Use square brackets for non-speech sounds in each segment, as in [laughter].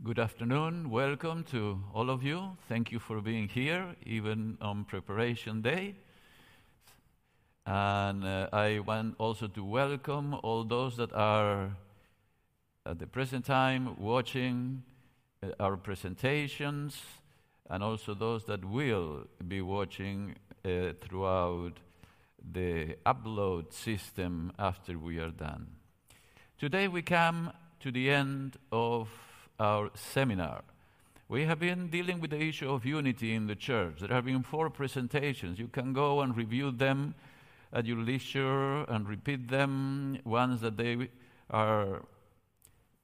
Good afternoon. Welcome to all of you. Thank you for being here, even on preparation day. And uh, I want also to welcome all those that are at the present time watching uh, our presentations, and also those that will be watching uh, throughout the upload system after we are done. Today we come to the end of our seminar. We have been dealing with the issue of unity in the church. There have been four presentations. You can go and review them at your leisure and repeat them once that they are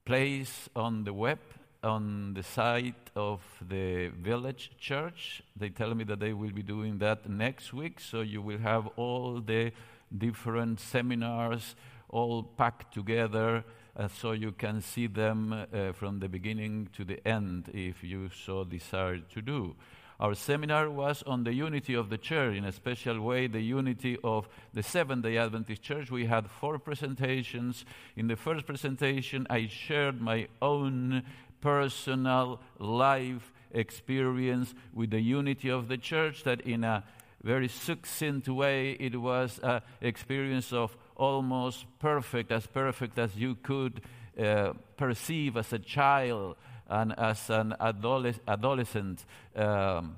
placed on the web on the site of the village church. They tell me that they will be doing that next week, so you will have all the different seminars all packed together uh, so you can see them uh, from the beginning to the end if you so desire to do. Our seminar was on the unity of the church, in a special way, the unity of the Seventh day Adventist Church. We had four presentations. In the first presentation, I shared my own personal life experience with the unity of the church, that in a very succinct way, it was an experience of almost perfect, as perfect as you could uh, perceive as a child and as an adoles- adolescent. Um,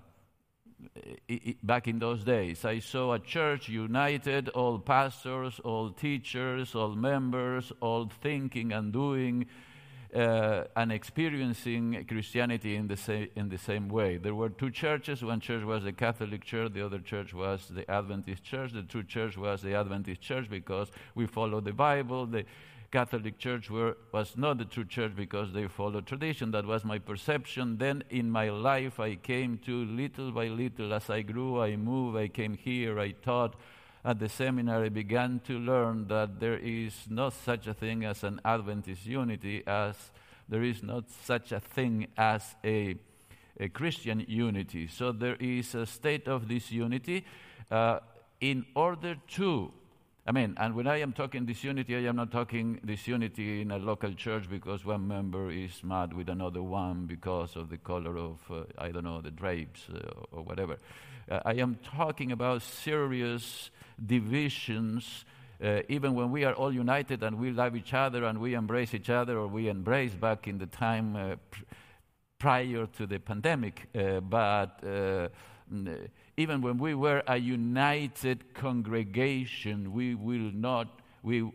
back in those days. I saw a church united, all pastors, all teachers, all members, all thinking and doing uh, and experiencing Christianity in the, sa- in the same way. There were two churches. One church was the Catholic Church, the other church was the Adventist Church. The true church was the Adventist Church because we follow the Bible. The Catholic Church were, was not the true church because they followed tradition. That was my perception. Then in my life, I came to little by little, as I grew, I moved, I came here, I taught at the seminary began to learn that there is not such a thing as an Adventist unity, as there is not such a thing as a, a Christian unity. So there is a state of disunity uh, in order to I mean, and when I am talking disunity, I am not talking disunity in a local church because one member is mad with another one because of the color of, uh, I don't know, the drapes uh, or whatever. Uh, I am talking about serious divisions. Uh, even when we are all united and we love each other and we embrace each other, or we embrace back in the time uh, pr- prior to the pandemic, uh, but even when we were a united congregation, we will not, we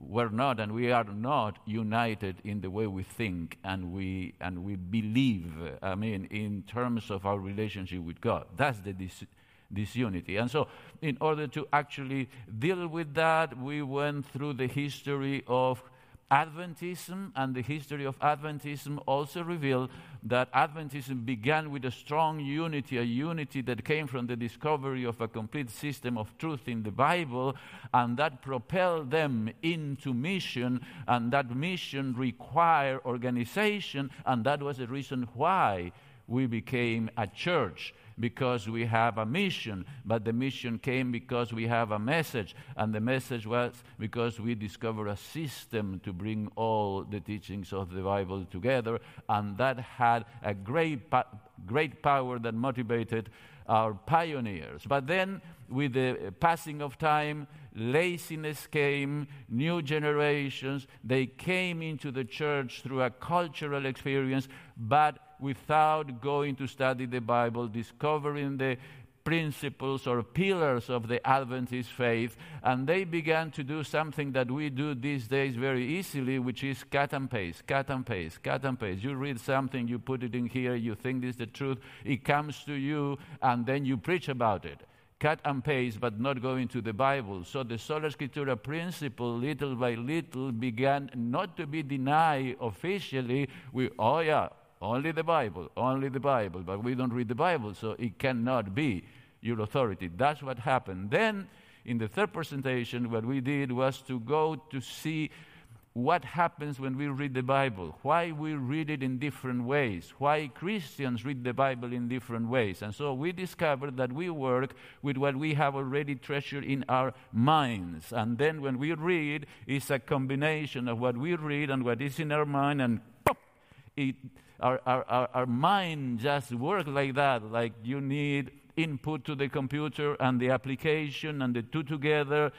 were not and we are not united in the way we think and we, and we believe, I mean, in terms of our relationship with God. That's the dis- disunity. And so, in order to actually deal with that, we went through the history of Adventism and the history of Adventism also reveal that Adventism began with a strong unity, a unity that came from the discovery of a complete system of truth in the Bible, and that propelled them into mission, and that mission required organization, and that was the reason why we became a church because we have a mission, but the mission came because we have a message, and the message was because we discovered a system to bring all the teachings of the Bible together, and that had a great, great power that motivated our pioneers. But then, with the passing of time, laziness came, new generations, they came into the church through a cultural experience, but without going to study the Bible, discovering the principles or pillars of the Adventist faith, and they began to do something that we do these days very easily, which is cut and paste, cut and paste, cut and paste. You read something, you put it in here, you think this is the truth, it comes to you, and then you preach about it. Cut and paste, but not going to the Bible. So the Sola Scriptura principle, little by little, began not to be denied officially. We, oh yeah, only the Bible, only the Bible. But we don't read the Bible, so it cannot be your authority. That's what happened. Then, in the third presentation, what we did was to go to see what happens when we read the Bible, why we read it in different ways, why Christians read the Bible in different ways. And so we discovered that we work with what we have already treasured in our minds. And then when we read, it's a combination of what we read and what is in our mind, and pop, it, our, our, our mind just works like that, like you need input to the computer and the application and the two together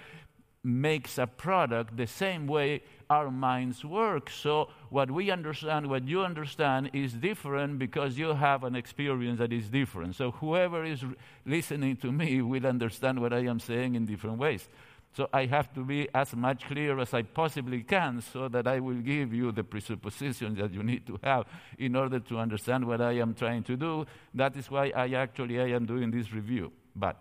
makes a product the same way our minds work. So, what we understand, what you understand, is different because you have an experience that is different. So, whoever is listening to me will understand what I am saying in different ways. So I have to be as much clear as I possibly can so that I will give you the presuppositions that you need to have in order to understand what I am trying to do. That is why I actually I am doing this review. But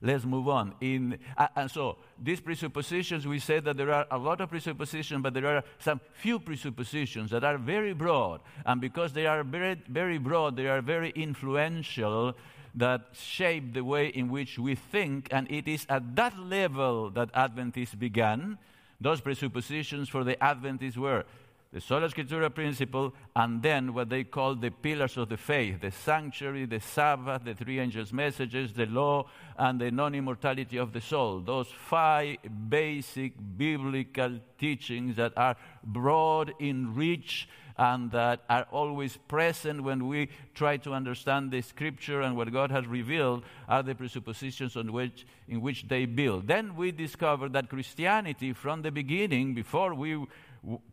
let's move on. In, uh, and so, these presuppositions, we said that there are a lot of presuppositions, but there are some few presuppositions that are very broad. And because they are very, very broad, they are very influential that shape the way in which we think, and it is at that level that Adventists began. Those presuppositions for the Adventists were the Sola Scriptura principle, and then what they call the pillars of the faith the sanctuary, the Sabbath, the three angels' messages, the law, and the non immortality of the soul. Those five basic biblical teachings that are broad in reach and that are always present when we try to understand the scripture and what God has revealed are the presuppositions on which, in which they build. Then we discover that Christianity, from the beginning, before we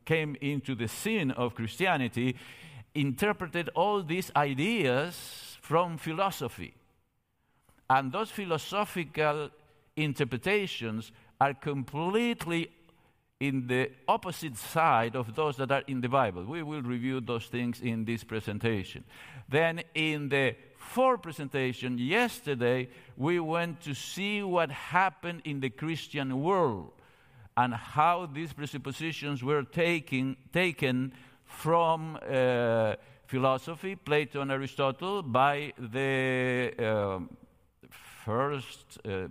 came into the scene of Christianity, interpreted all these ideas from philosophy. And those philosophical interpretations are completely in the opposite side of those that are in the Bible. We will review those things in this presentation. Then, in the fourth presentation, yesterday, we went to see what happened in the Christian world and how these presuppositions were taking, taken from uh, philosophy, Plato and Aristotle, by the uh, first. Uh,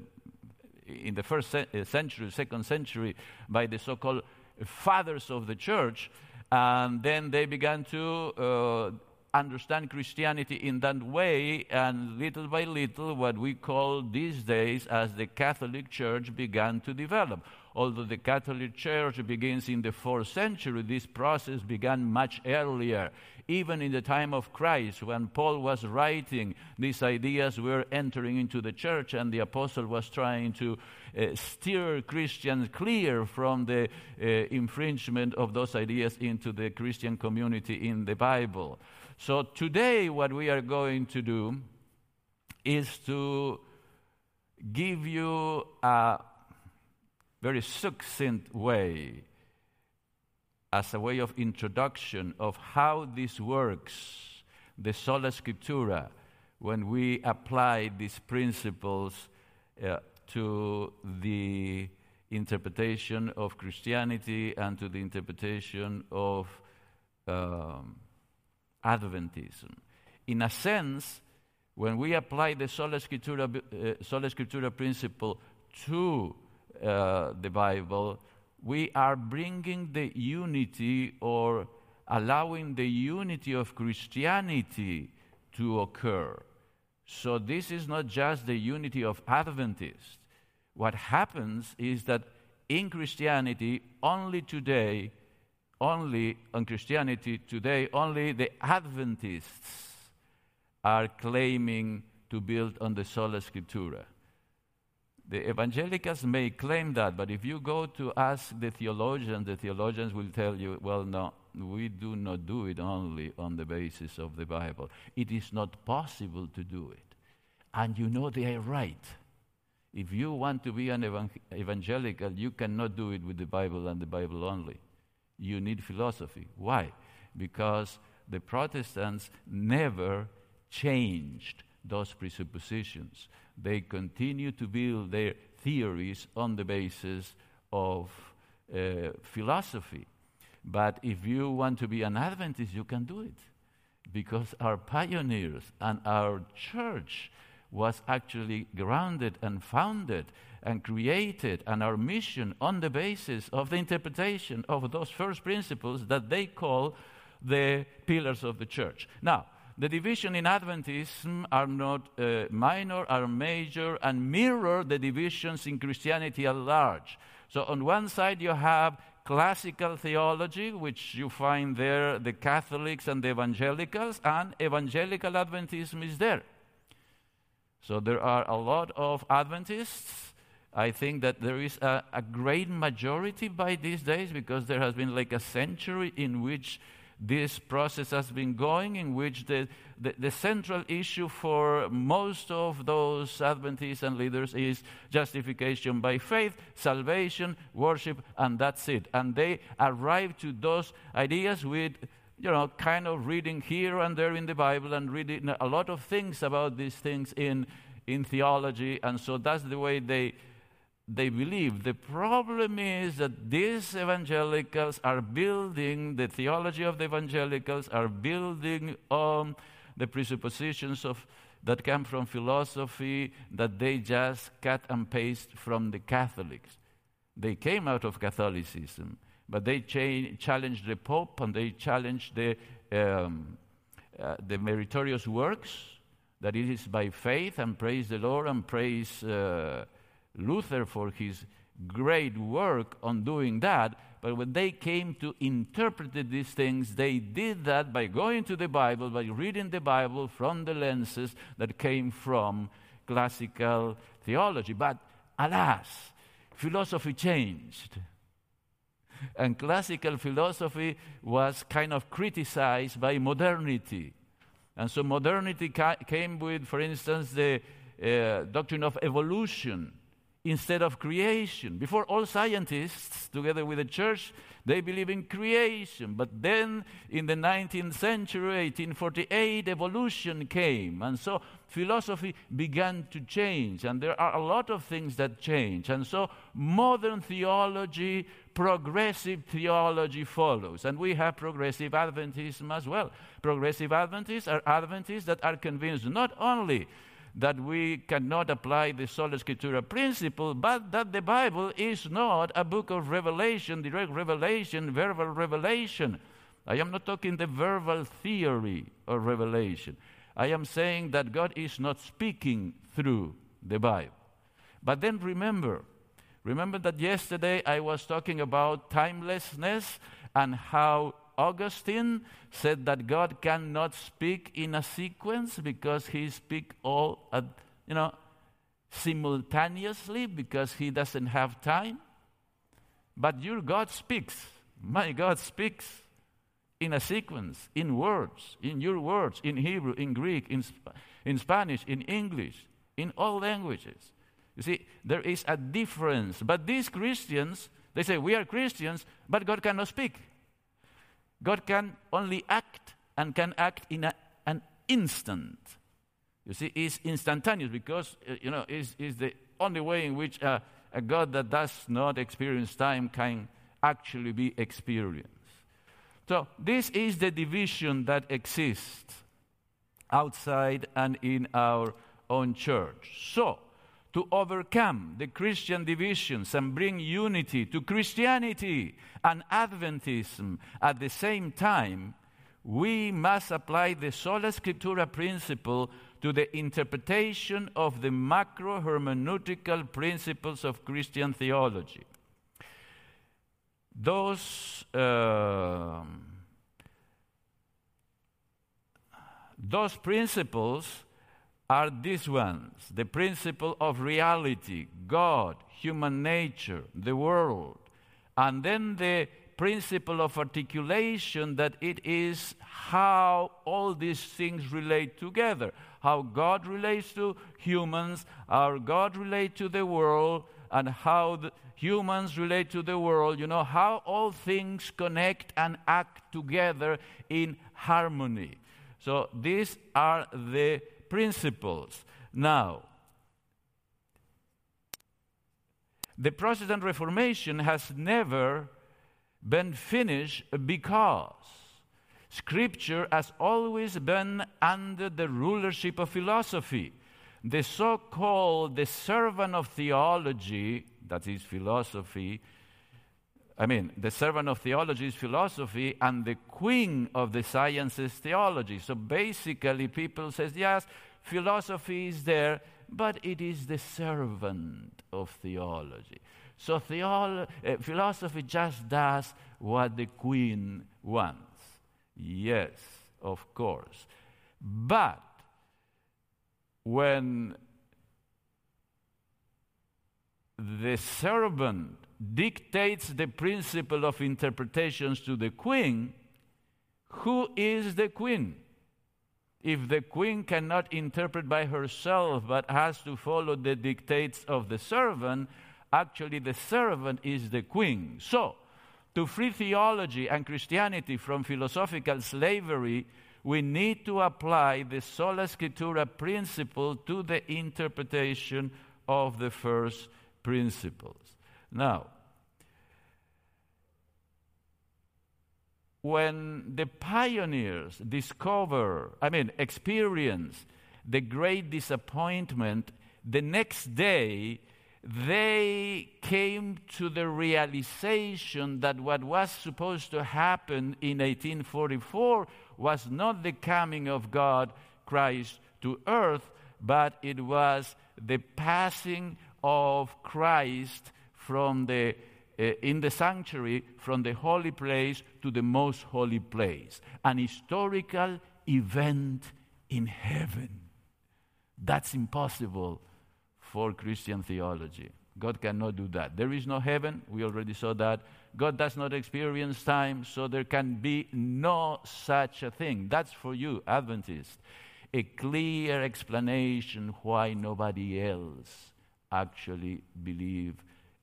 in the first uh, century, second century, by the so called fathers of the church. And then they began to uh, understand Christianity in that way, and little by little, what we call these days as the Catholic Church began to develop. Although the Catholic Church begins in the fourth century, this process began much earlier even in the time of Christ, when Paul was writing, these ideas were entering into the church, and the apostle was trying to uh, steer Christians clear from the uh, infringement of those ideas into the Christian community in the Bible. So, today, what we are going to do is to give you a very succinct way as a way of introduction of how this works, the sola scriptura, when we apply these principles uh, to the interpretation of Christianity and to the interpretation of um, Adventism. In a sense, when we apply the sola scriptura, uh, sola scriptura principle to uh, the Bible, we are bringing the unity or allowing the unity of Christianity to occur. So, this is not just the unity of Adventists. What happens is that in Christianity, only today, only on Christianity today, only the Adventists are claiming to build on the sola scriptura. The evangelicals may claim that, but if you go to ask the theologians, the theologians will tell you, well, no, we do not do it only on the basis of the Bible. It is not possible to do it. And you know they are right. If you want to be an evangelical, you cannot do it with the Bible and the Bible only. You need philosophy. Why? Because the Protestants never changed those presuppositions they continue to build their theories on the basis of uh, philosophy. But if you want to be an Adventist, you can do it. Because our pioneers and our church was actually grounded and founded and created, and our mission on the basis of the interpretation of those first principles that they call the pillars of the church. Now, the division in Adventism are not uh, minor, are major, and mirror the divisions in Christianity at large. So, on one side, you have classical theology, which you find there, the Catholics and the evangelicals, and evangelical Adventism is there. So there are a lot of Adventists. I think that there is a, a great majority by these days because there has been like a century in which this process has been going, in which the, the, the, central issue for most of those Adventists and leaders is justification by faith, salvation, worship, and that's it. And they arrive to those ideas with, you know, kind of reading here and there in the Bible and reading a lot of things about these things in, in theology. And so that's the way they they believe. The problem is that these evangelicals are building, the theology of the evangelicals are building on the presuppositions of, that come from philosophy that they just cut and paste from the Catholics. They came out of Catholicism, but they cha- challenged the Pope and they challenged the, um, uh, the meritorious works, that it is by faith and praise the Lord and praise. Uh, Luther for his great work on doing that. But when they came to interpret these things, they did that by going to the Bible, by reading the Bible from the lenses that came from classical theology. But alas, philosophy changed. And classical philosophy was kind of criticized by modernity. And so modernity ca- came with, for instance, the uh, doctrine of evolution instead of creation. Before, all scientists, together with the church, they believe in creation. But then, in the 19th century, 1848, evolution came. And so, philosophy began to change. And there are a lot of things that change. And so, modern theology, progressive theology follows. And we have progressive Adventism as well. Progressive Adventists are Adventists that are convinced not only that we cannot apply the sola scriptura principle, but that the Bible is not a book of revelation, direct revelation, verbal revelation. I am not talking the verbal theory of revelation. I am saying that God is not speaking through the Bible. But then remember, remember that yesterday I was talking about timelessness and how Augustine said that God cannot speak in a sequence because he speaks all at, you know, simultaneously because he doesn't have time. But your God speaks. My God speaks in a sequence, in words, in your words, in Hebrew, in Greek, in, in Spanish, in English, in all languages. You see, there is a difference. But these Christians, they say, We are Christians, but God cannot speak. God can only act and can act in a, an instant. You see, it's instantaneous because, uh, you know, it's, it's, the only way in which uh, a God that does not experience time can actually be experienced. So, this is the division that exists outside and in our own church. So, to overcome the Christian divisions and bring unity to Christianity and Adventism at the same time, we must apply the sola scriptura principle to the interpretation of the macro hermeneutical principles of Christian theology. Those, uh, those principles are these ones the principle of reality, God, human nature, the world, and then the principle of articulation that it is how all these things relate together. How God relates to humans, how God relates to the world, and how the humans relate to the world. You know, how all things connect and act together in harmony. So these are the principles. Now, the Protestant Reformation has never been finished because Scripture has always been under the rulership of philosophy. The so called the servant of theology, that is philosophy, I mean, the servant of theology is philosophy, and the queen of the sciences is theology. So basically, people says, yes, philosophy is there, but it is the servant of theology. So theolo- uh, philosophy just does what the queen wants. Yes, of course. But when the servant dictates the principle of interpretations to the queen, who is the queen? If the queen cannot interpret by herself but has to follow the dictates of the servant, actually the servant is the queen. So, to free theology and Christianity from philosophical slavery, we need to apply the sola scriptura principle to the interpretation of the first principles. Now, when the pioneers discover, I mean, experience the great disappointment, the next day they came to the realization that what was supposed to happen in 1844 was not the coming of God, Christ, to earth, but it was the passing of Christ from the uh, in the sanctuary from the holy place to the most holy place, an historical event in heaven. That's impossible for Christian theology. God cannot do that. There is no heaven, we already saw that. God does not experience time, so there can be no such a thing. That's for you, Adventists, a clear explanation why nobody else actually believe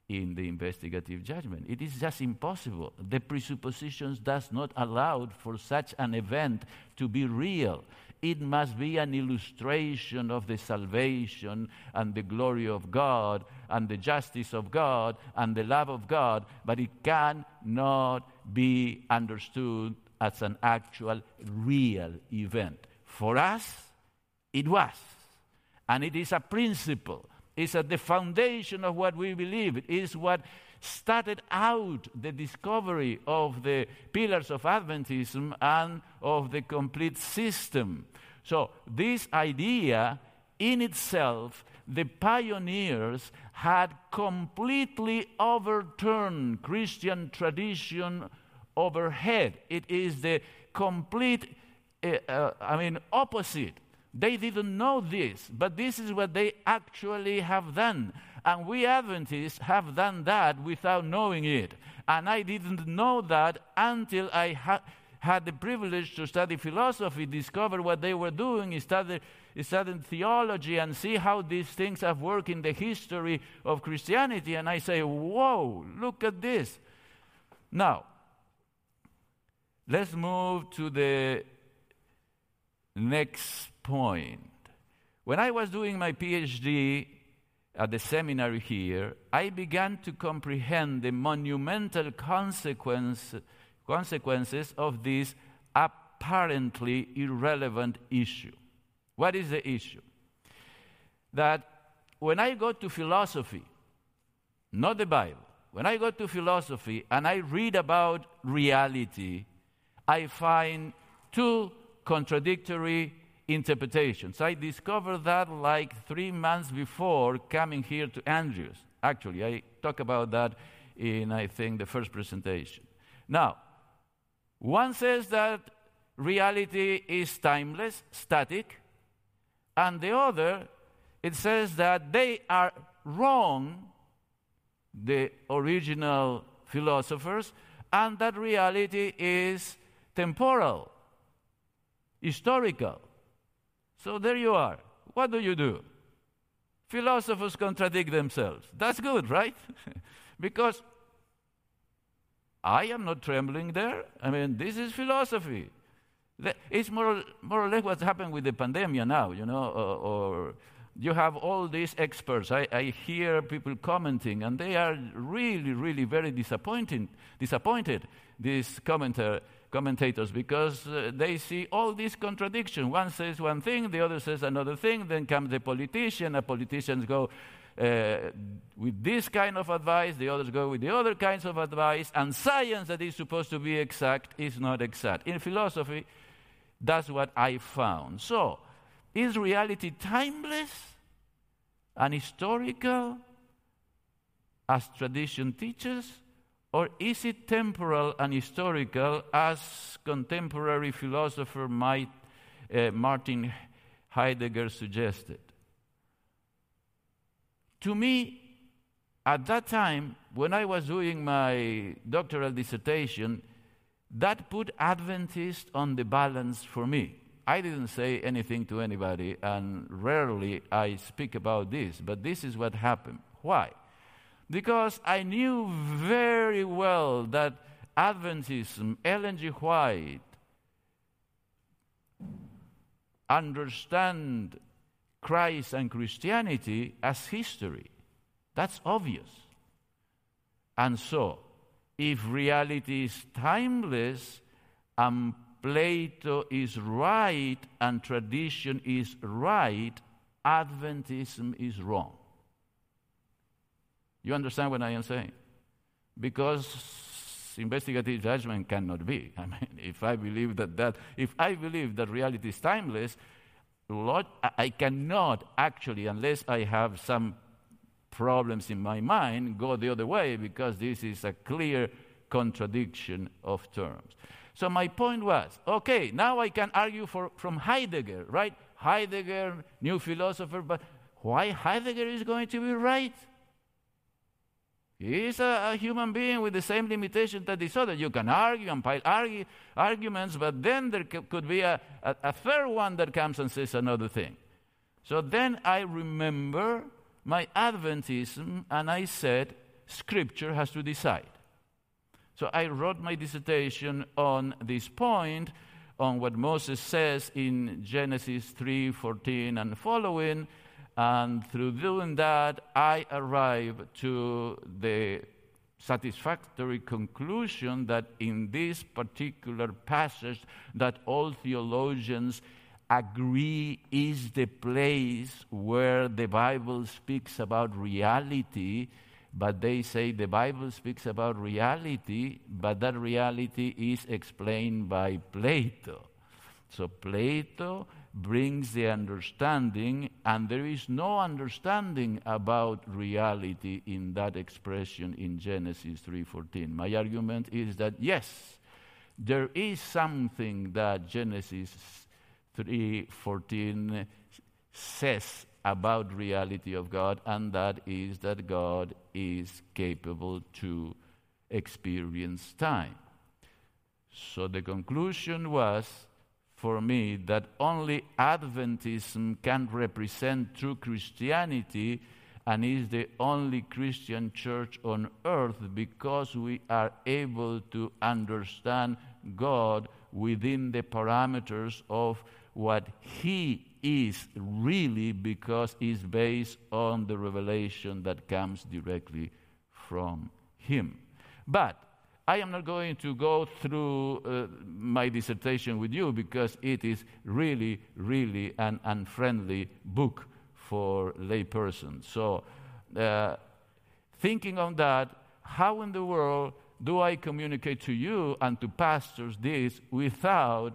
in the investigative judgment. It is just impossible. The presuppositions does not allow for such an event to be real. It must be an illustration of the salvation and the glory of God and the justice of God and the love of God, but it cannot be understood as an actual real event. For us, it was. And it is a principle is at the foundation of what we believe. It is what started out the discovery of the pillars of Adventism and of the complete system. So, this idea in itself, the pioneers had completely overturned Christian tradition overhead. It is the complete, uh, uh, I mean, opposite they didn't know this, but this is what they actually have done. And we Adventists have done that without knowing it. And I didn't know that until I ha- had the privilege to study philosophy, discover what they were doing, study, study theology, and see how these things have worked in the history of Christianity. And I say, whoa, look at this. Now, let's move to the next point. When I was doing my PhD at the seminary here, I began to comprehend the monumental consequence, consequences of this apparently irrelevant issue. What is the issue? That when I go to philosophy, not the Bible, when I go to philosophy and I read about reality, I find two contradictory interpretations. I discovered that like three months before coming here to Andrews. Actually, I talk about that in, I think, the first presentation. Now, one says that reality is timeless, static, and the other, it says that they are wrong, the original philosophers, and that reality is temporal, historical. So there you are. What do you do? Philosophers contradict themselves. That's good, right? [laughs] because I am not trembling there. I mean, this is philosophy. It's more, more or less what's happened with the pandemic now, you know, or, or you have all these experts. I, I, hear people commenting, and they are really, really very disappointed. Disappointed. This commenter commentators because uh, they see all these contradictions. One says one thing, the other says another thing, then comes the politician, the politicians go uh, with this kind of advice, the others go with the other kinds of advice, and science that is supposed to be exact is not exact. In philosophy, that's what I found. So, is reality timeless and historical? as tradition teaches, or is it temporal and historical as contemporary philosopher might, uh, Martin Heidegger suggested? To me, at that time, when I was doing my doctoral dissertation, that put Adventist on the balance for me. I didn't say anything to anybody, and rarely I speak about this, but this is what happened. Why? Because I knew very well that Adventism, Ellen G. White, understand Christ and Christianity as history. That's obvious. And so, if reality is timeless and Plato is right and tradition is right, Adventism is wrong. You understand what I am saying? Because investigative judgment cannot be. [laughs] I mean, if I believe that, that if I believe that reality is timeless, Lord, I cannot actually, unless I have some problems in my mind, go the other way because this is a clear contradiction of terms. So my point was okay, now I can argue for, from Heidegger, right? Heidegger, new philosopher, but why Heidegger is going to be right? He is a, a, human being with the same limitations that this other. You can argue and pile argue, arguments, but then there c- could be a, a, a third one that comes and says another thing. So then I remember my Adventism and I said, Scripture has to decide. So I wrote my dissertation on this point, on what Moses says in Genesis 3:14 and following, and through doing that, I arrived to the satisfactory conclusion that in this particular passage that all theologians agree is the place where the Bible speaks about reality but they say the Bible speaks about reality, but that reality is explained by Plato. So Plato brings the understanding, and there is no understanding about reality in that expression in Genesis 3:14. My argument is that yes, there is something that Genesis 3:14 says about reality of God, and that is that God is capable to experience time. So the conclusion was for me that only Adventism can represent true Christianity and is the only Christian church on earth because we are able to understand God within the parameters of what He is really because it's based on the revelation that comes directly from Him. But I am not going to go through uh, my dissertation with you because it is really, really an unfriendly book for laypersons. So, uh, thinking on that, how in the world do I communicate to you and to pastors this without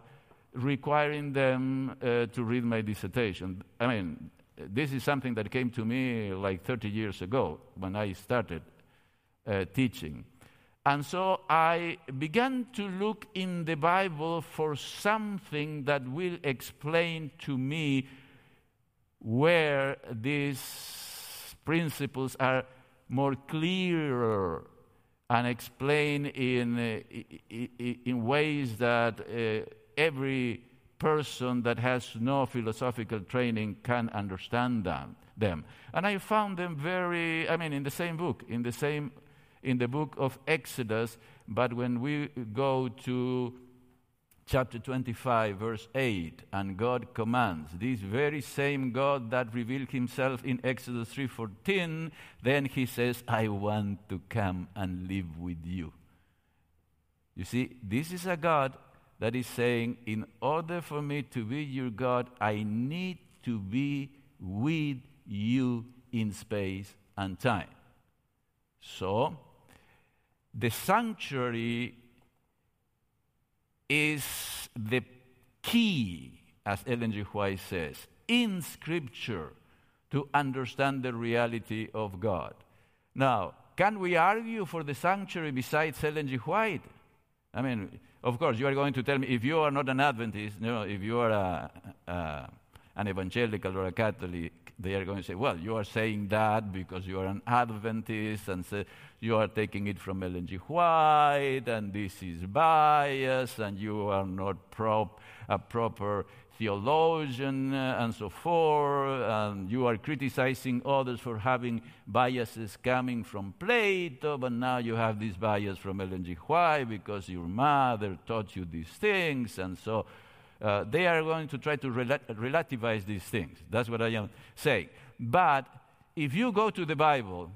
requiring them uh, to read my dissertation. I mean, this is something that came to me like 30 years ago when I started uh, teaching. And so I began to look in the Bible for something that will explain to me where these principles are more clearer and explain in, uh, in ways that uh, every person that has no philosophical training can understand them, them. And I found them very, I mean, in the same book, in the same, in the book of Exodus, but when we go to chapter 25 verse 8 and god commands this very same god that revealed himself in exodus 3.14 then he says i want to come and live with you you see this is a god that is saying, in order for me to be your God, I need to be with you in space and time. So, the sanctuary is the key, as Ellen G. White says, in Scripture to understand the reality of God. Now, can we argue for the sanctuary besides Ellen G. White? I mean, of course, you are going to tell me if you are not an Adventist, you know, if you are a, a, an evangelical or a Catholic, they are going to say, well, you are saying that because you are an Adventist and so you are taking it from Ellen G. White and this is bias and you are not prop, a proper theologian uh, and so forth, and you are criticizing others for having biases coming from Plato, but now you have this bias from Ellen G. White because your mother taught you these things, and so uh, they are going to try to rel- relativize these things. That's what I am saying. But if you go to the Bible,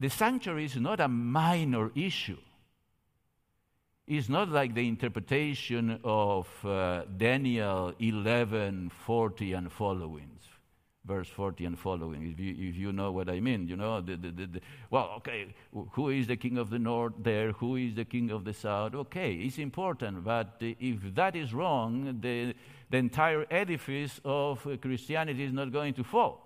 the sanctuary is not a minor issue It's not like the interpretation of uh, Daniel 11, 40 and followings, verse 40 and following, if you, if you know what I mean. You know, the, the, the, well, okay, who is the king of the north there? Who is the king of the south? Okay, it's important, but if that is wrong, the, the entire edifice of Christianity is not going to fall.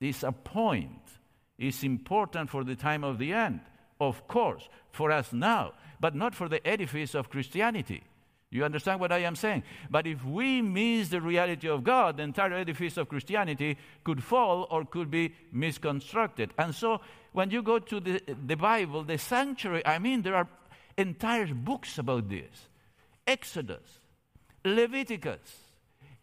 It's a point. It's important for the time of the end, of course, for us now but not for the edifice of Christianity. You understand what I am saying? But if we miss the reality of God, the entire edifice of Christianity could fall or could be misconstructed. And so when you go to the, the Bible, the sanctuary, I mean, there are entire books about this Exodus, Leviticus,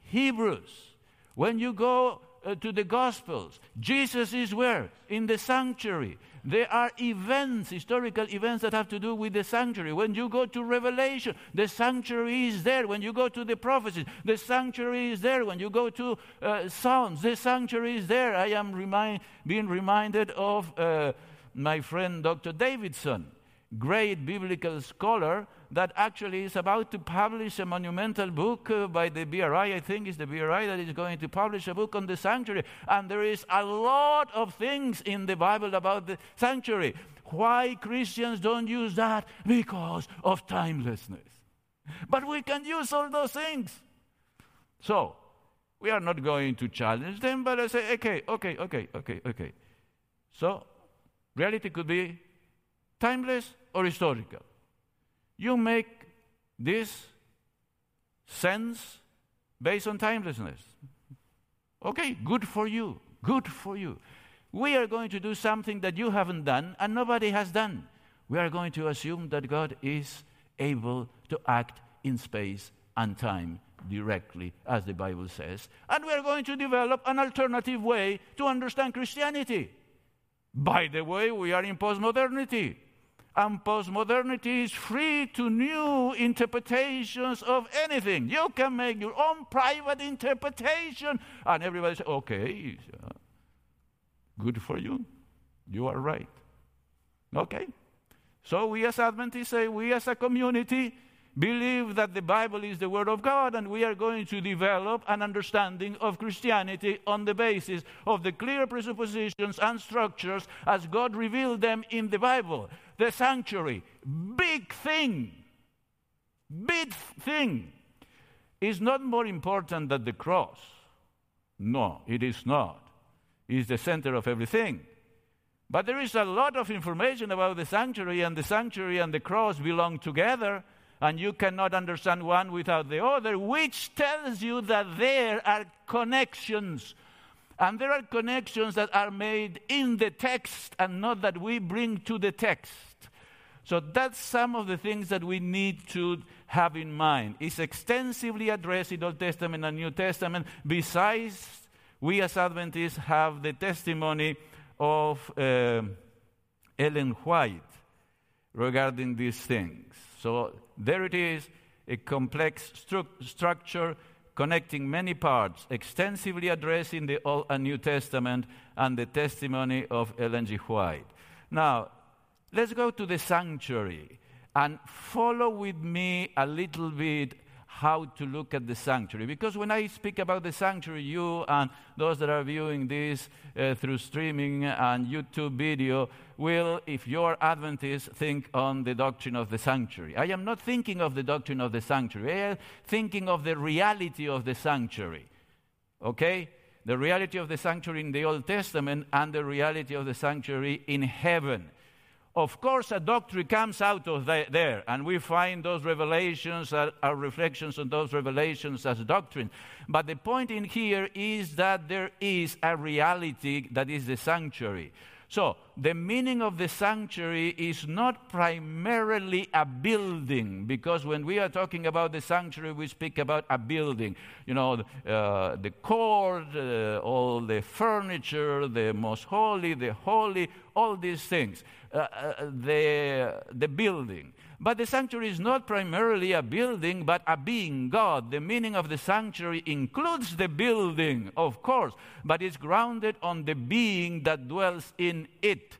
Hebrews. When you go uh, to the Gospels, Jesus is where? In the sanctuary. There are events, historical events that have to do with the sanctuary. When you go to Revelation, the sanctuary is there. When you go to the prophecies, the sanctuary is there. When you go to uh, Psalms, the sanctuary is there. I am remind, being reminded of uh, my friend Dr. Davidson, great biblical scholar that actually is about to publish a monumental book uh, by the BRI, I think it's the BRI that is going to publish a book on the sanctuary. And there is a lot of things in the Bible about the sanctuary. Why Christians don't use that? Because of timelessness. But we can use all those things. So, we are not going to challenge them, but I say, okay, okay, okay, okay, okay. So, reality could be timeless or historical. You make this sense based on timelessness. Okay, good for you. Good for you. We are going to do something that you haven't done and nobody has done. We are going to assume that God is able to act in space and time directly, as the Bible says. And we are going to develop an alternative way to understand Christianity. By the way, we are in postmodernity and postmodernity is free to new interpretations of anything. You can make your own private interpretation, and everybody says, okay, uh, good for you. You are right. Okay? So we as Adventists say, we as a community believe that the Bible is the Word of God, and we are going to develop an understanding of Christianity on the basis of the clear presuppositions and structures as God revealed them in the Bible. The sanctuary, big thing, big thing, is not more important than the cross. No, it is not. It is the center of everything. But there is a lot of information about the sanctuary, and the sanctuary and the cross belong together and you cannot understand one without the other, which tells you that there are connections. And there are connections that are made in the text and not that we bring to the text. So that's some of the things that we need to have in mind. It's extensively addressed in Old Testament and New Testament. Besides, we as Adventists have the testimony of uh, Ellen White regarding these things. So there it is, a complex stru- structure connecting many parts, extensively addressed in the Old and New Testament, and the testimony of Ellen G. White. Now, let's go to the sanctuary and follow with me a little bit how to look at the sanctuary. Because when I speak about the sanctuary, you and those that are viewing this uh, through streaming and YouTube video will, if you're Adventist, think on the doctrine of the sanctuary. I am not thinking of the doctrine of the sanctuary, I am thinking of the reality of the sanctuary. Okay? the reality of the sanctuary in the Old Testament and the reality of the sanctuary in heaven. Of course, a doctrine comes out of the, there, and we find those revelations, our reflections on those revelations as doctrine. But the point in here is that there is a reality that is the sanctuary. So, the meaning of the sanctuary is not primarily a building, because when we are talking about the sanctuary, we speak about a building. You know, uh, the court, uh, all the furniture, the most holy, the holy, all these things. Uh, uh, the, the building. But the sanctuary is not primarily a building, but a being, God. The meaning of the sanctuary includes the building, of course, but it's grounded on the being that dwells in it.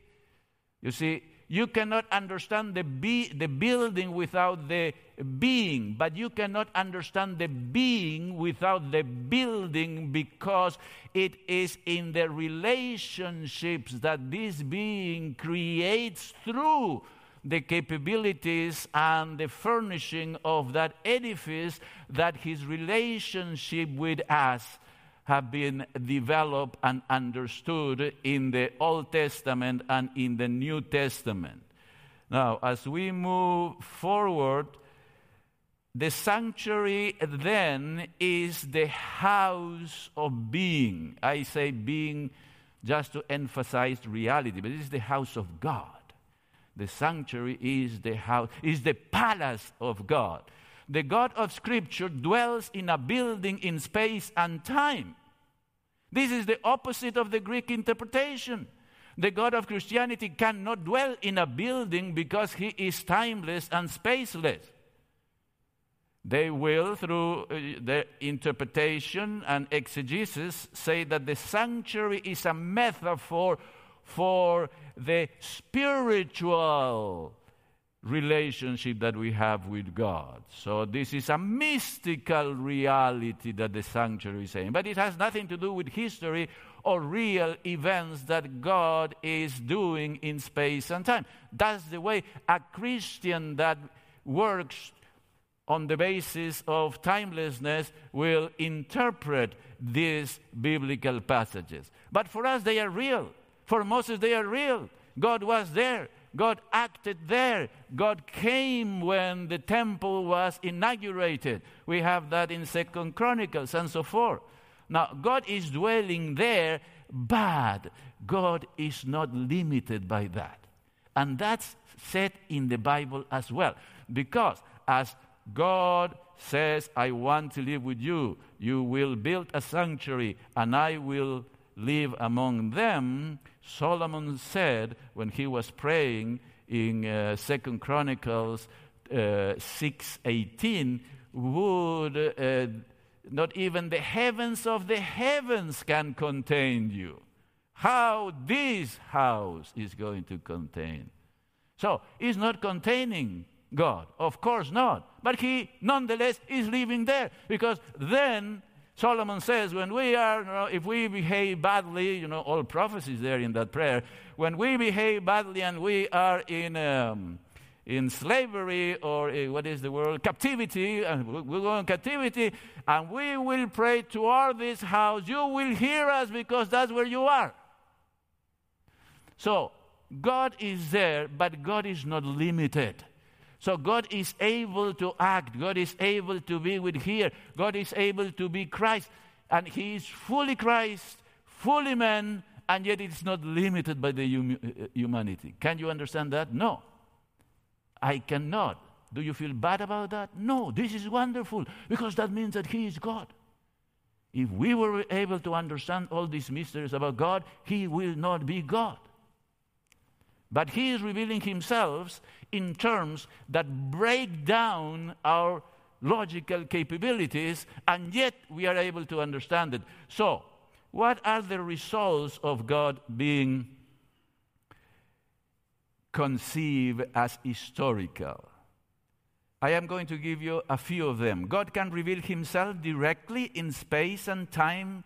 You see, you cannot understand the, be, the building without the being, but you cannot understand the being without the building because it is in the relationships that this being creates through the capabilities and the furnishing of that edifice that his relationship with us have been developed and understood in the Old Testament and in the New Testament. Now, as we move forward, the sanctuary then is the house of being. I say being just to emphasize reality, but it is the house of God. The sanctuary is the house, is the palace of God. The God of Scripture dwells in a building in space and time. This is the opposite of the Greek interpretation. The God of Christianity cannot dwell in a building because he is timeless and spaceless. They will, through uh, their interpretation and exegesis, say that the sanctuary is a metaphor for the spiritual relationship that we have with God. So, this is a mystical reality that the sanctuary is saying. But it has nothing to do with history or real events that God is doing in space and time. That's the way a Christian that works on the basis of timelessness will interpret these biblical passages. But for us, they are real. For Moses, they are real. God was there. God acted there. God came when the temple was inaugurated. We have that in Second Chronicles and so forth. Now, God is dwelling there, but God is not limited by that. And that's said in the Bible as well. Because as God says, I want to live with you, you will build a sanctuary, and I will live among them, Solomon said when he was praying in uh, Second Chronicles uh, six eighteen, would uh, not even the heavens of the heavens can contain you. How this house is going to contain? So it's not containing God, of course not. But he nonetheless is living there because then Solomon says, when we are, you know, if we behave badly, you know, all prophecies there in that prayer, when we behave badly and we are in, um, in slavery or uh, what is the word, captivity, and we go in captivity, and we will pray toward this house, you will hear us because that's where you are. So, God is there, but God is not limited. So God is able to act, God is able to be with here, God is able to be Christ, and He is fully Christ, fully man, and yet it's not limited by the hum- uh, humanity. Can you understand that? No. I cannot. Do you feel bad about that? No, this is wonderful because that means that He is God. If we were able to understand all these mysteries about God, He will not be God. But He is revealing Himself in terms that break down our logical capabilities, and yet we are able to understand it. So, what are the results of God being conceived as historical? I am going to give you a few of them. God can reveal himself directly in space and time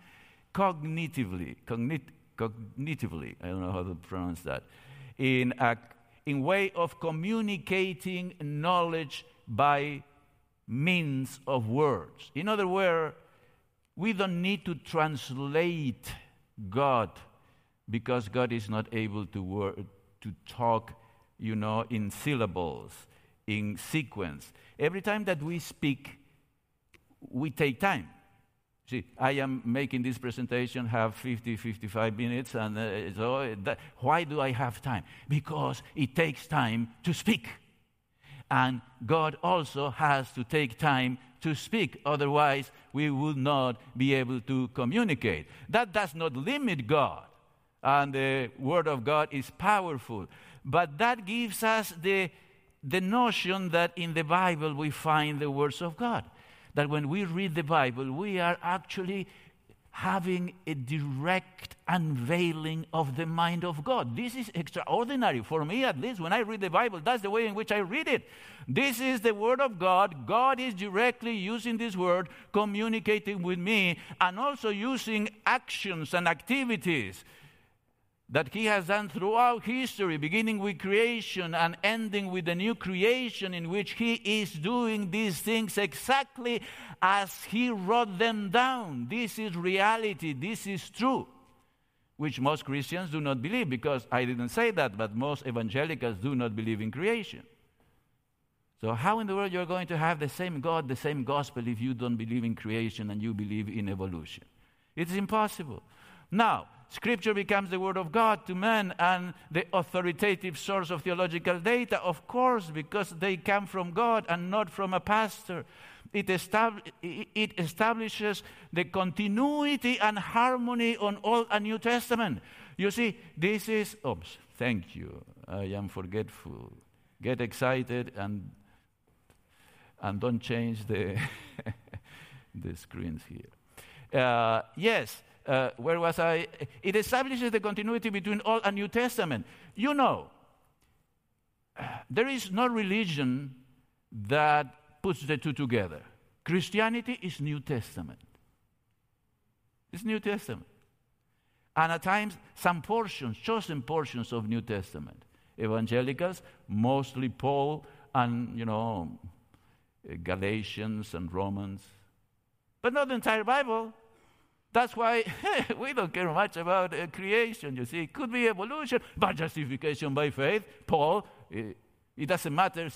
cognitively. Cognit- cognitively, I don't know how to pronounce that. In a in way of communicating knowledge by means of words. In other words, we don't need to translate God because God is not able to, work, to talk, you know, in syllables, in sequence. Every time that we speak, we take time. See, I am making this presentation, have 50, 55 minutes, and uh, so that, why do I have time? Because it takes time to speak. And God also has to take time to speak, otherwise, we would not be able to communicate. That does not limit God, and the Word of God is powerful. But that gives us the, the notion that in the Bible we find the words of God that when we read the Bible, we are actually having a direct unveiling of the mind of God. This is extraordinary for me, at least. When I read the Bible, that's the way in which I read it. This is the Word of God. God is directly using this Word, communicating with me, and also using actions and activities that he has done throughout history, beginning with creation and ending with the new creation, in which he is doing these things exactly as he wrote them down. This is reality, this is true, which most Christians do not believe, because I didn't say that, but most evangelicals do not believe in creation. So, how in the world you're going to have the same God, the same gospel, if you don't believe in creation and you believe in evolution? It's impossible. Now, Scripture becomes the Word of God to man and the authoritative source of theological data, of course, because they come from God and not from a pastor. It, estab- it establishes the continuity and harmony on Old and New Testament. You see, this is, oops, thank you. I am forgetful. Get excited and, and don't change the, [laughs] the screens here. Uh, yes, uh, where was I? It establishes the continuity between Old and New Testament. You know, there is no religion that puts the two together. Christianity is New Testament. It's New Testament. And at times, some portions, chosen portions of New Testament. Evangelicals, mostly Paul and, you know, Galatians and Romans. But not the entire Bible. That's why [laughs] we don't care much about uh, creation. You see, it could be evolution, but justification by faith. Paul, it, it doesn't matter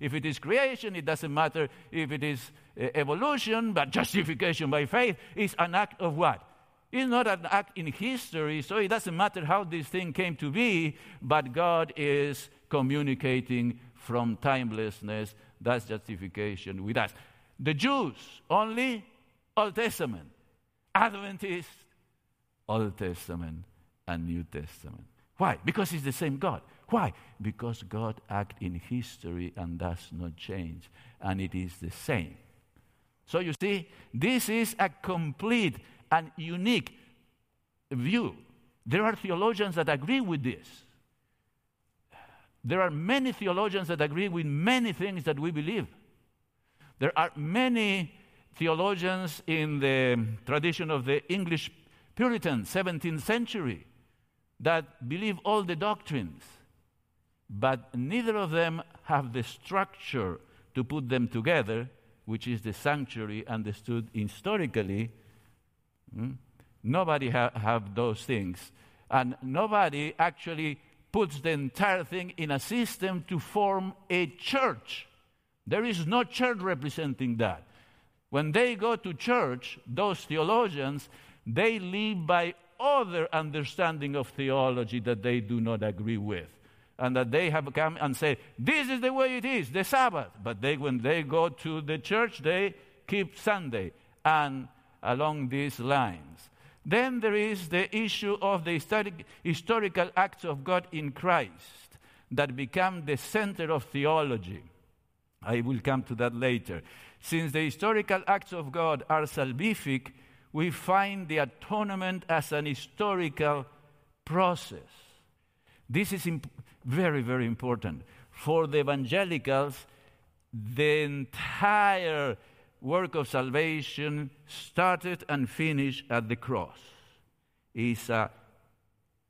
if it is creation, it doesn't matter if it is uh, evolution, but justification by faith is an act of what? It's not an act in history, so it doesn't matter how this thing came to be, but God is communicating from timelessness. That's justification with us. The Jews, only Old Testament. Adventist, Old Testament, and New Testament. Why? Because it's the same God. Why? Because God acts in history and does not change, and it is the same. So you see, this is a complete and unique view. There are theologians that agree with this. There are many theologians that agree with many things that we believe. There are many theologians in the tradition of the English Puritan 17th century that believe all the doctrines, but neither of them have the structure to put them together, which is the sanctuary understood historically. Hmm? Nobody ha- have those things, and nobody actually puts the entire thing in a system to form a church. There is no church representing that. When they go to church, those theologians, they live by other understanding of theology that they do not agree with. And that they have come and say, this is the way it is, the Sabbath. But they, when they go to the church, they keep Sunday. And along these lines. Then there is the issue of the historic, historical acts of God in Christ that become the center of theology. I will come to that later. Since the historical acts of God are salvific, we find the atonement as an historical process. This is imp- very, very important. For the evangelicals, the entire work of salvation started and finished at the cross. It's a,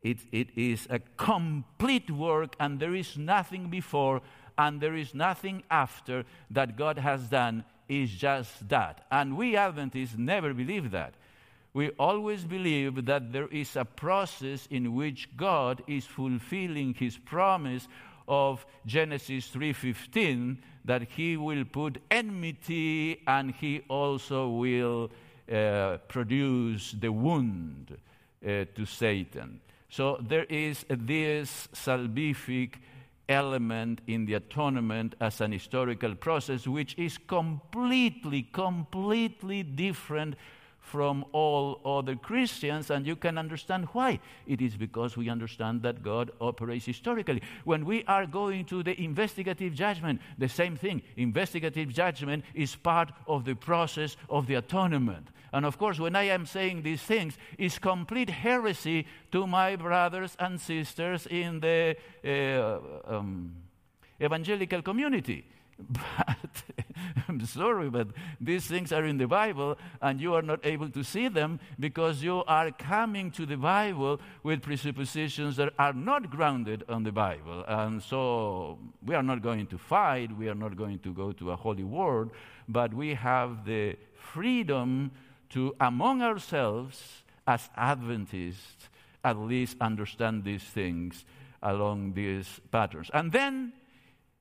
it, it is a complete work, and there is nothing before and there is nothing after that God has done is just that. And we Adventists never believe that. We always believe that there is a process in which God is fulfilling his promise of Genesis 3:15 that he will put enmity and he also will uh, produce the wound uh, to Satan. So there is this salvific element in the atonement as an historical process, which is completely, completely different from all other Christians, and you can understand why. It is because we understand that God operates historically. When we are going to the investigative judgment, the same thing. Investigative judgment is part of the process of the atonement. And of course, when I am saying these things, it's complete heresy to my brothers and sisters in the uh, um, evangelical community. But [laughs] I'm sorry, but these things are in the Bible, and you are not able to see them because you are coming to the Bible with presuppositions that are not grounded on the Bible. And so we are not going to fight, we are not going to go to a holy war, but we have the freedom to, among ourselves, as Adventists, at least understand these things along these patterns. And then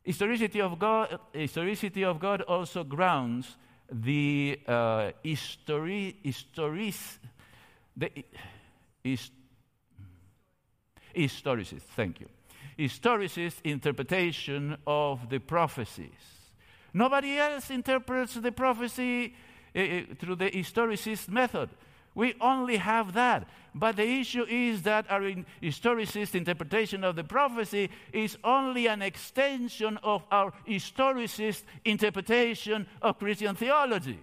Historicity of God, historicity of God also grounds the uh, histori, historis, the hist, historicist, thank you, historicist interpretation of the prophecies. Nobody else interprets the prophecy uh, through the historicist method. We only have that. But the issue is that our historicist interpretation of the prophecy is only an extension of our historicist interpretation of Christian theology.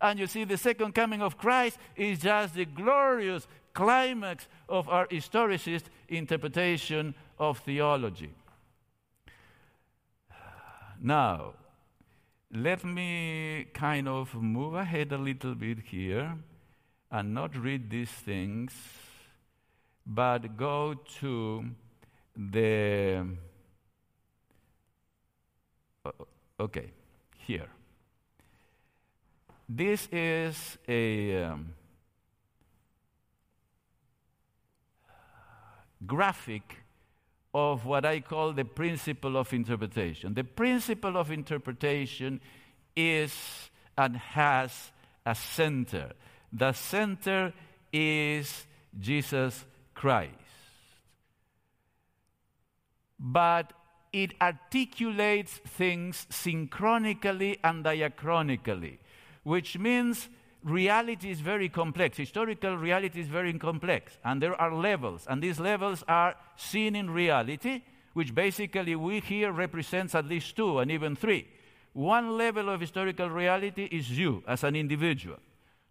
And you see, the second coming of Christ is just the glorious climax of our historicist interpretation of theology. Now, let me kind of move ahead a little bit here and not read these things, but go to the. Okay, here. This is a um, graphic of what I call the principle of interpretation. The principle of interpretation is and has a center. The center is Jesus Christ. But it articulates things synchronically and diachronically, which means reality is very complex. Historical reality is very complex, and there are levels, and these levels are seen in reality, which basically we here represents at least two and even three. One level of historical reality is you as an individual.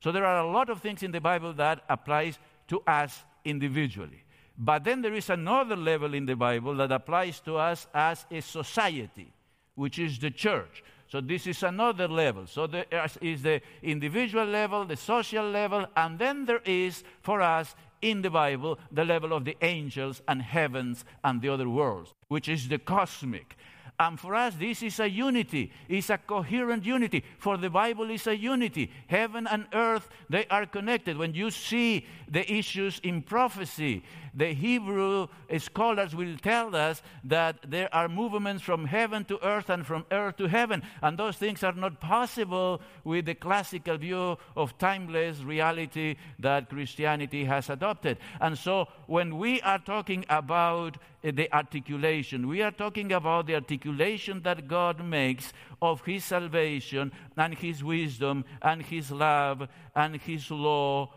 So there are a lot of things in the Bible that applies to us individually. But then there is another level in the Bible that applies to us as a society, which is the church. So this is another level. So there is the individual level, the social level, and then there is for us in the Bible the level of the angels and heavens and the other worlds, which is the cosmic. And for us, this is a unity. It's a coherent unity. For the Bible is a unity. Heaven and earth, they are connected. When you see the issues in prophecy, the Hebrew scholars will tell us that there are movements from heaven to earth and from earth to heaven. And those things are not possible with the classical view of timeless reality that Christianity has adopted. And so when we are talking about eh, the articulation. We are talking about the articulation that God makes of His salvation and His wisdom and His love and His law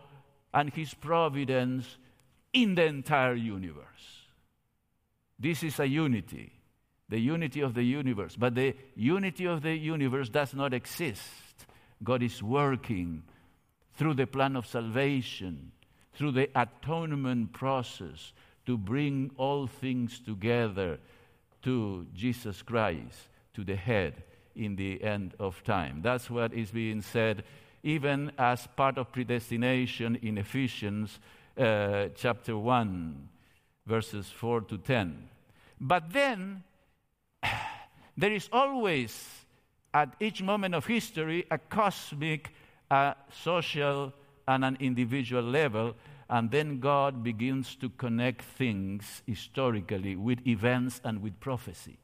and His providence in the entire universe. This is a unity, the unity of the universe. But the unity of the universe does not exist. God is working through the plan of salvation, through the atonement process, to bring all things together to Jesus Christ, to the head in the end of time. That's what is being said even as part of predestination in Ephesians uh, chapter 1, verses 4 to 10. But then, [sighs] there is always at each moment of history a cosmic, a social, and an individual level. And then God begins to connect things historically with events and with prophecy.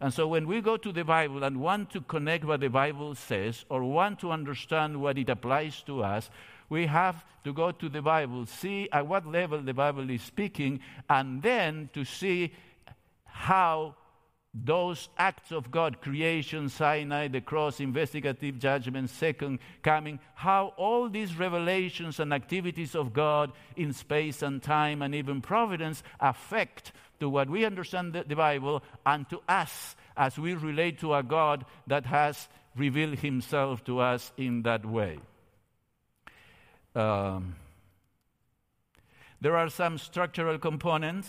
And so when we go to the Bible and want to connect what the Bible says or want to understand what it applies to us, we have to go to the Bible, see at what level the Bible is speaking, and then to see how those acts of God, creation, Sinai, the cross, investigative judgment, second coming, how all these revelations and activities of God in space and time and even providence affect to what we understand the, the Bible and to us as we relate to a God that has revealed himself to us in that way. Um, there are some structural components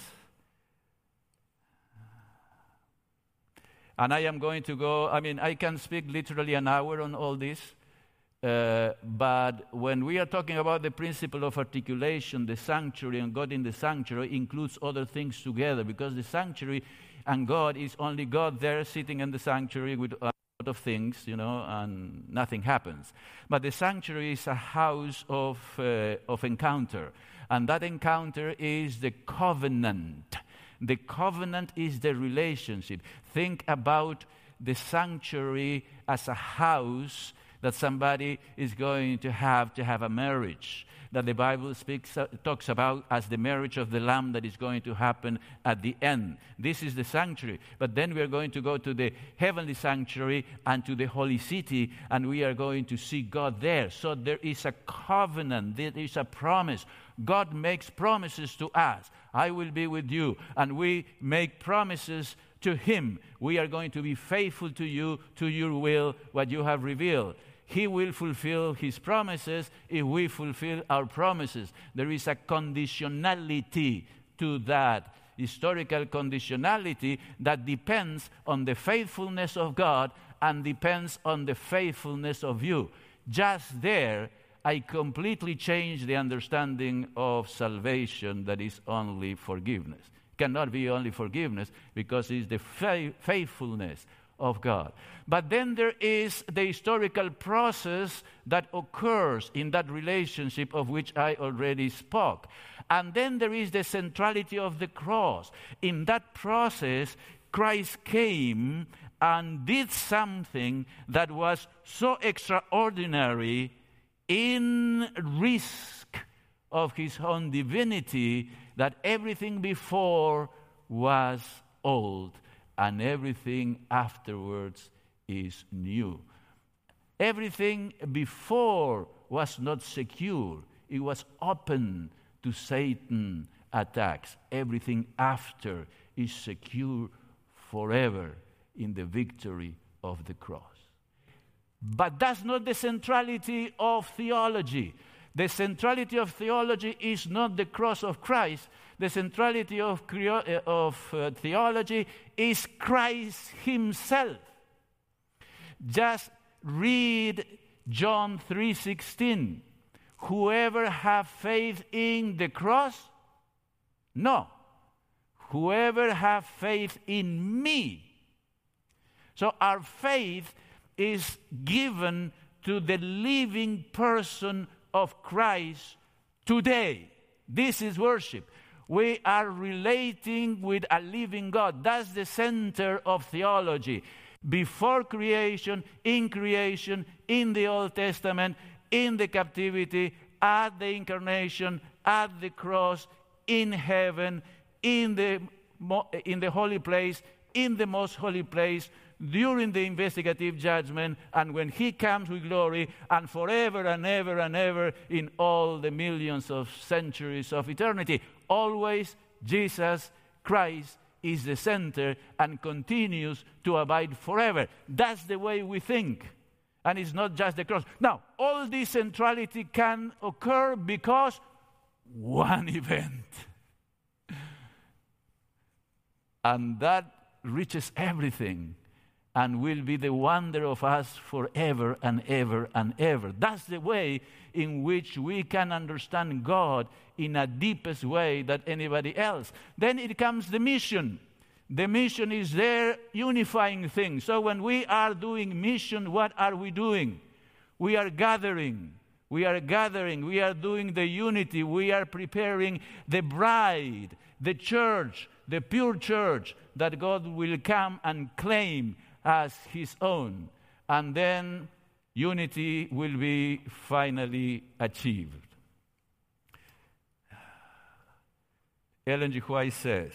And I am going to go, I mean, I can speak literally an hour on all this. Uh, but when we are talking about the principle of articulation, the sanctuary and God in the sanctuary includes other things together because the sanctuary and God is only God there sitting in the sanctuary with lot of things, you know, and nothing happens. But the sanctuary is a house of, uh, of encounter, and that encounter is the covenant the covenant is the relationship. Think about the sanctuary as a house that somebody is going to have to have a marriage that the Bible speaks, uh, talks about as the marriage of the Lamb that is going to happen at the end. This is the sanctuary. But then we are going to go to the heavenly sanctuary and to the holy city, and we are going to see God there. So there is a covenant, there is a promise. God makes promises to us. I will be with you. And we make promises to Him. We are going to be faithful to you, to your will, what you have revealed. He will fulfill His promises if we fulfill our promises. There is a conditionality to that historical conditionality that depends on the faithfulness of God and depends on the faithfulness of you. Just there, I completely change the understanding of salvation that is only forgiveness. Cannot be only forgiveness because it's the fa- faithfulness of God. But then there is the historical process that occurs in that relationship of which I already spoke. And then there is the centrality of the cross. In that process, Christ came and did something that was so extraordinary in risk of his own divinity that everything before was old and everything afterwards is new. Everything before was not secure, it was open to Satan attacks. Everything after is secure forever in the victory of the cross. But that's not the centrality of theology. The centrality of theology is not the cross of Christ. The centrality of, uh, of uh, theology is Christ Himself. Just read John 3:16. Whoever have faith in the cross? No. Whoever have faith in me. So our faith is given to the living person of Christ today. This is worship. We are relating with a living God. That's the center of theology. Before creation, in creation, in the Old Testament, in the captivity, at the incarnation, at the cross, in heaven, in the, in the holy place, in the most holy place, during the investigative judgment, and when he comes with glory, and forever and ever and ever in all the millions of centuries of eternity. Always Jesus Christ is the center and continues to abide forever. That's the way we think. And it's not just the cross. Now, all this centrality can occur because one [laughs] event. And that reaches everything and will be the wonder of us forever and ever and ever. That's the way in which we can understand God in a deepest way than anybody else. Then it comes the mission. The mission is there unifying things. So when we are doing mission, what are we doing? We are gathering. We are gathering. We are doing the unity. We are preparing the bride, the church, the pure church that God will come and claim as his own. And then unity will be finally achieved. Ellen G. White says,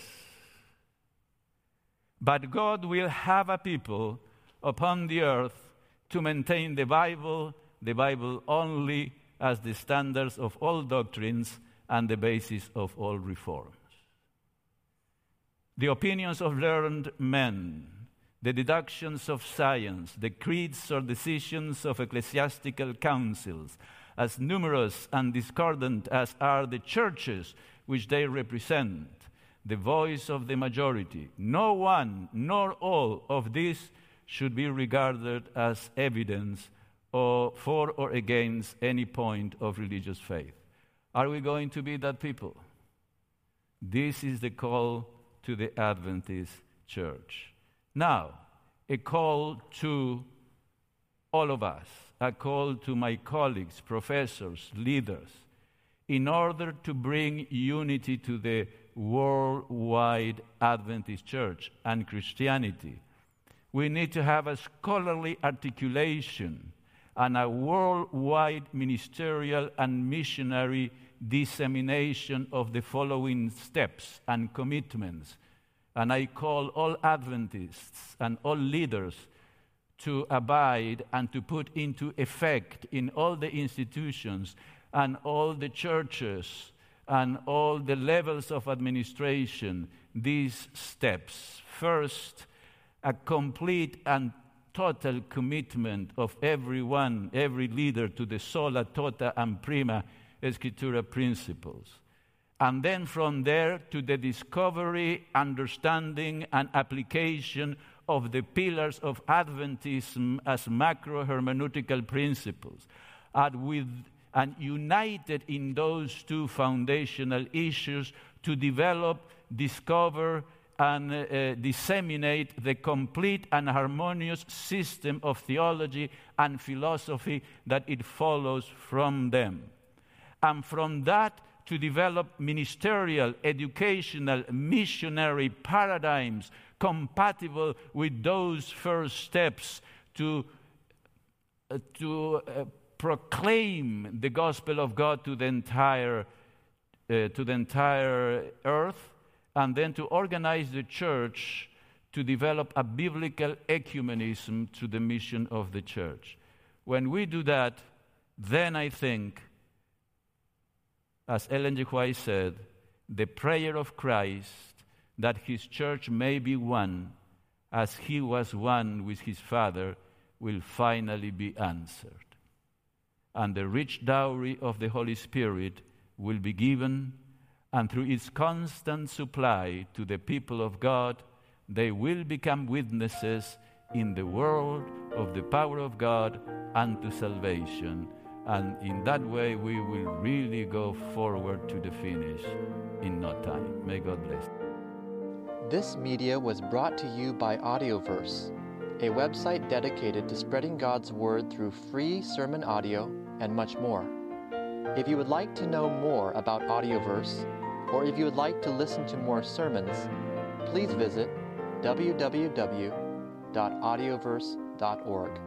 But God will have a people upon the earth to maintain the Bible, the Bible only as the standards of all doctrines and the basis of all reforms. The opinions of learned men, the deductions of science, the creeds or decisions of ecclesiastical councils, as numerous and discordant as are the churches which they represent, the voice of the majority, no one nor all of these should be regarded as evidence or for or against any point of religious faith. Are we going to be that people? This is the call to the Adventist church. Now, a call to all of us, a call to my colleagues, professors, leaders, in order to bring unity to the worldwide Adventist church and Christianity we need to have a scholarly articulation and a worldwide ministerial and missionary dissemination of the following steps and commitments. And I call all Adventists and all leaders to abide and to put into effect in all the institutions and all the churches and all the levels of administration these steps. First, a complete and total commitment of everyone, every leader to the sola tota and prima scriptura principles. And then from there to the discovery, understanding, and application of the pillars of Adventism as macro hermeneutical principles. And, with, and united in those two foundational issues to develop, discover, and uh, disseminate the complete and harmonious system of theology and philosophy that it follows from them. And from that, to develop ministerial, educational, missionary paradigms compatible with those first steps to, uh, to uh, proclaim the gospel of God to the entire, uh, to the entire earth and then to organize the church to develop a biblical ecumenism to the mission of the church. When we do that, then I think, as Ellen G. White said, the prayer of Christ that his church may be one as he was one with his Father will finally be answered. And the rich dowry of the Holy Spirit will be given and through its constant supply to the people of God, they will become witnesses in the world of the power of God unto salvation. And in that way, we will really go forward to the finish in no time. May God bless. This media was brought to you by Audioverse, a website dedicated to spreading God's Word through free sermon audio and much more. If you would like to know more about Audioverse, or if you would like to listen to more sermons, please visit www.audioverse.org.